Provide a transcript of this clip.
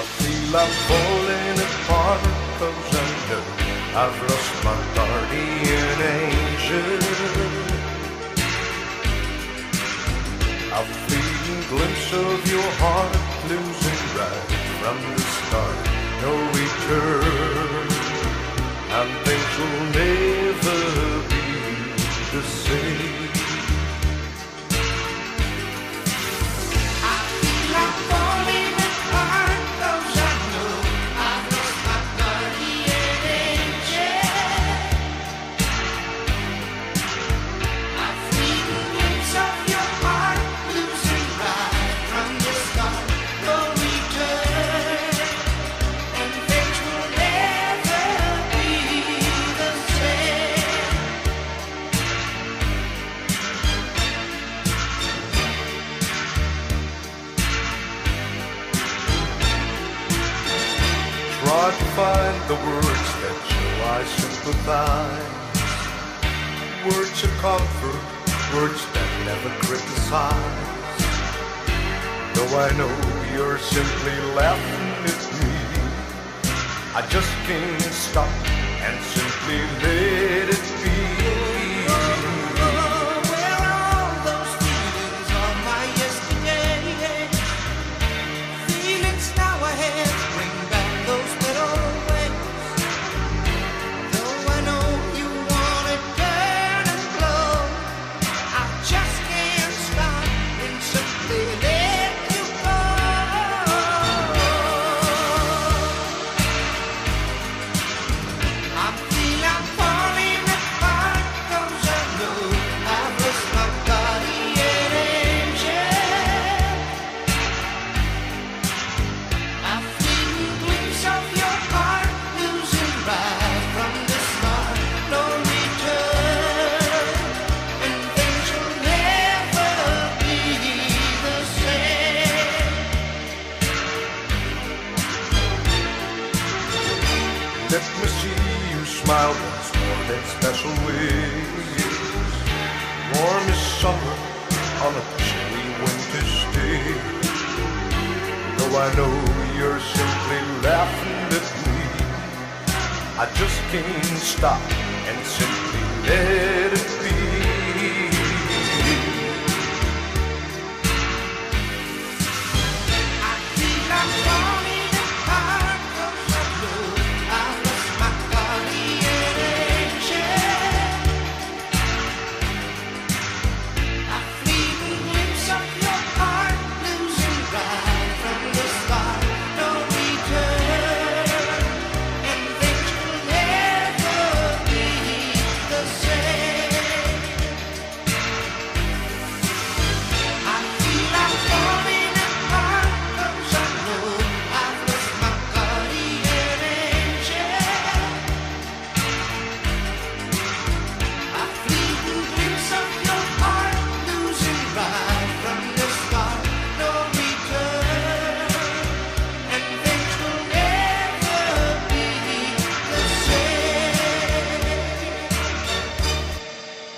I feel I'm falling apart cause I know I've lost my guardian angel. I feel a glimpse of your heart losing right from the start. No return, and things will To find the words that show I sympathize. Words of comfort, words that never criticize. Though I know you're simply laughing at me, I just can't stop and simply let Let me see you smile once more that special ways. Warm as summer on a chilly winter's day. Though I know you're simply laughing at me, I just can't stop and simply let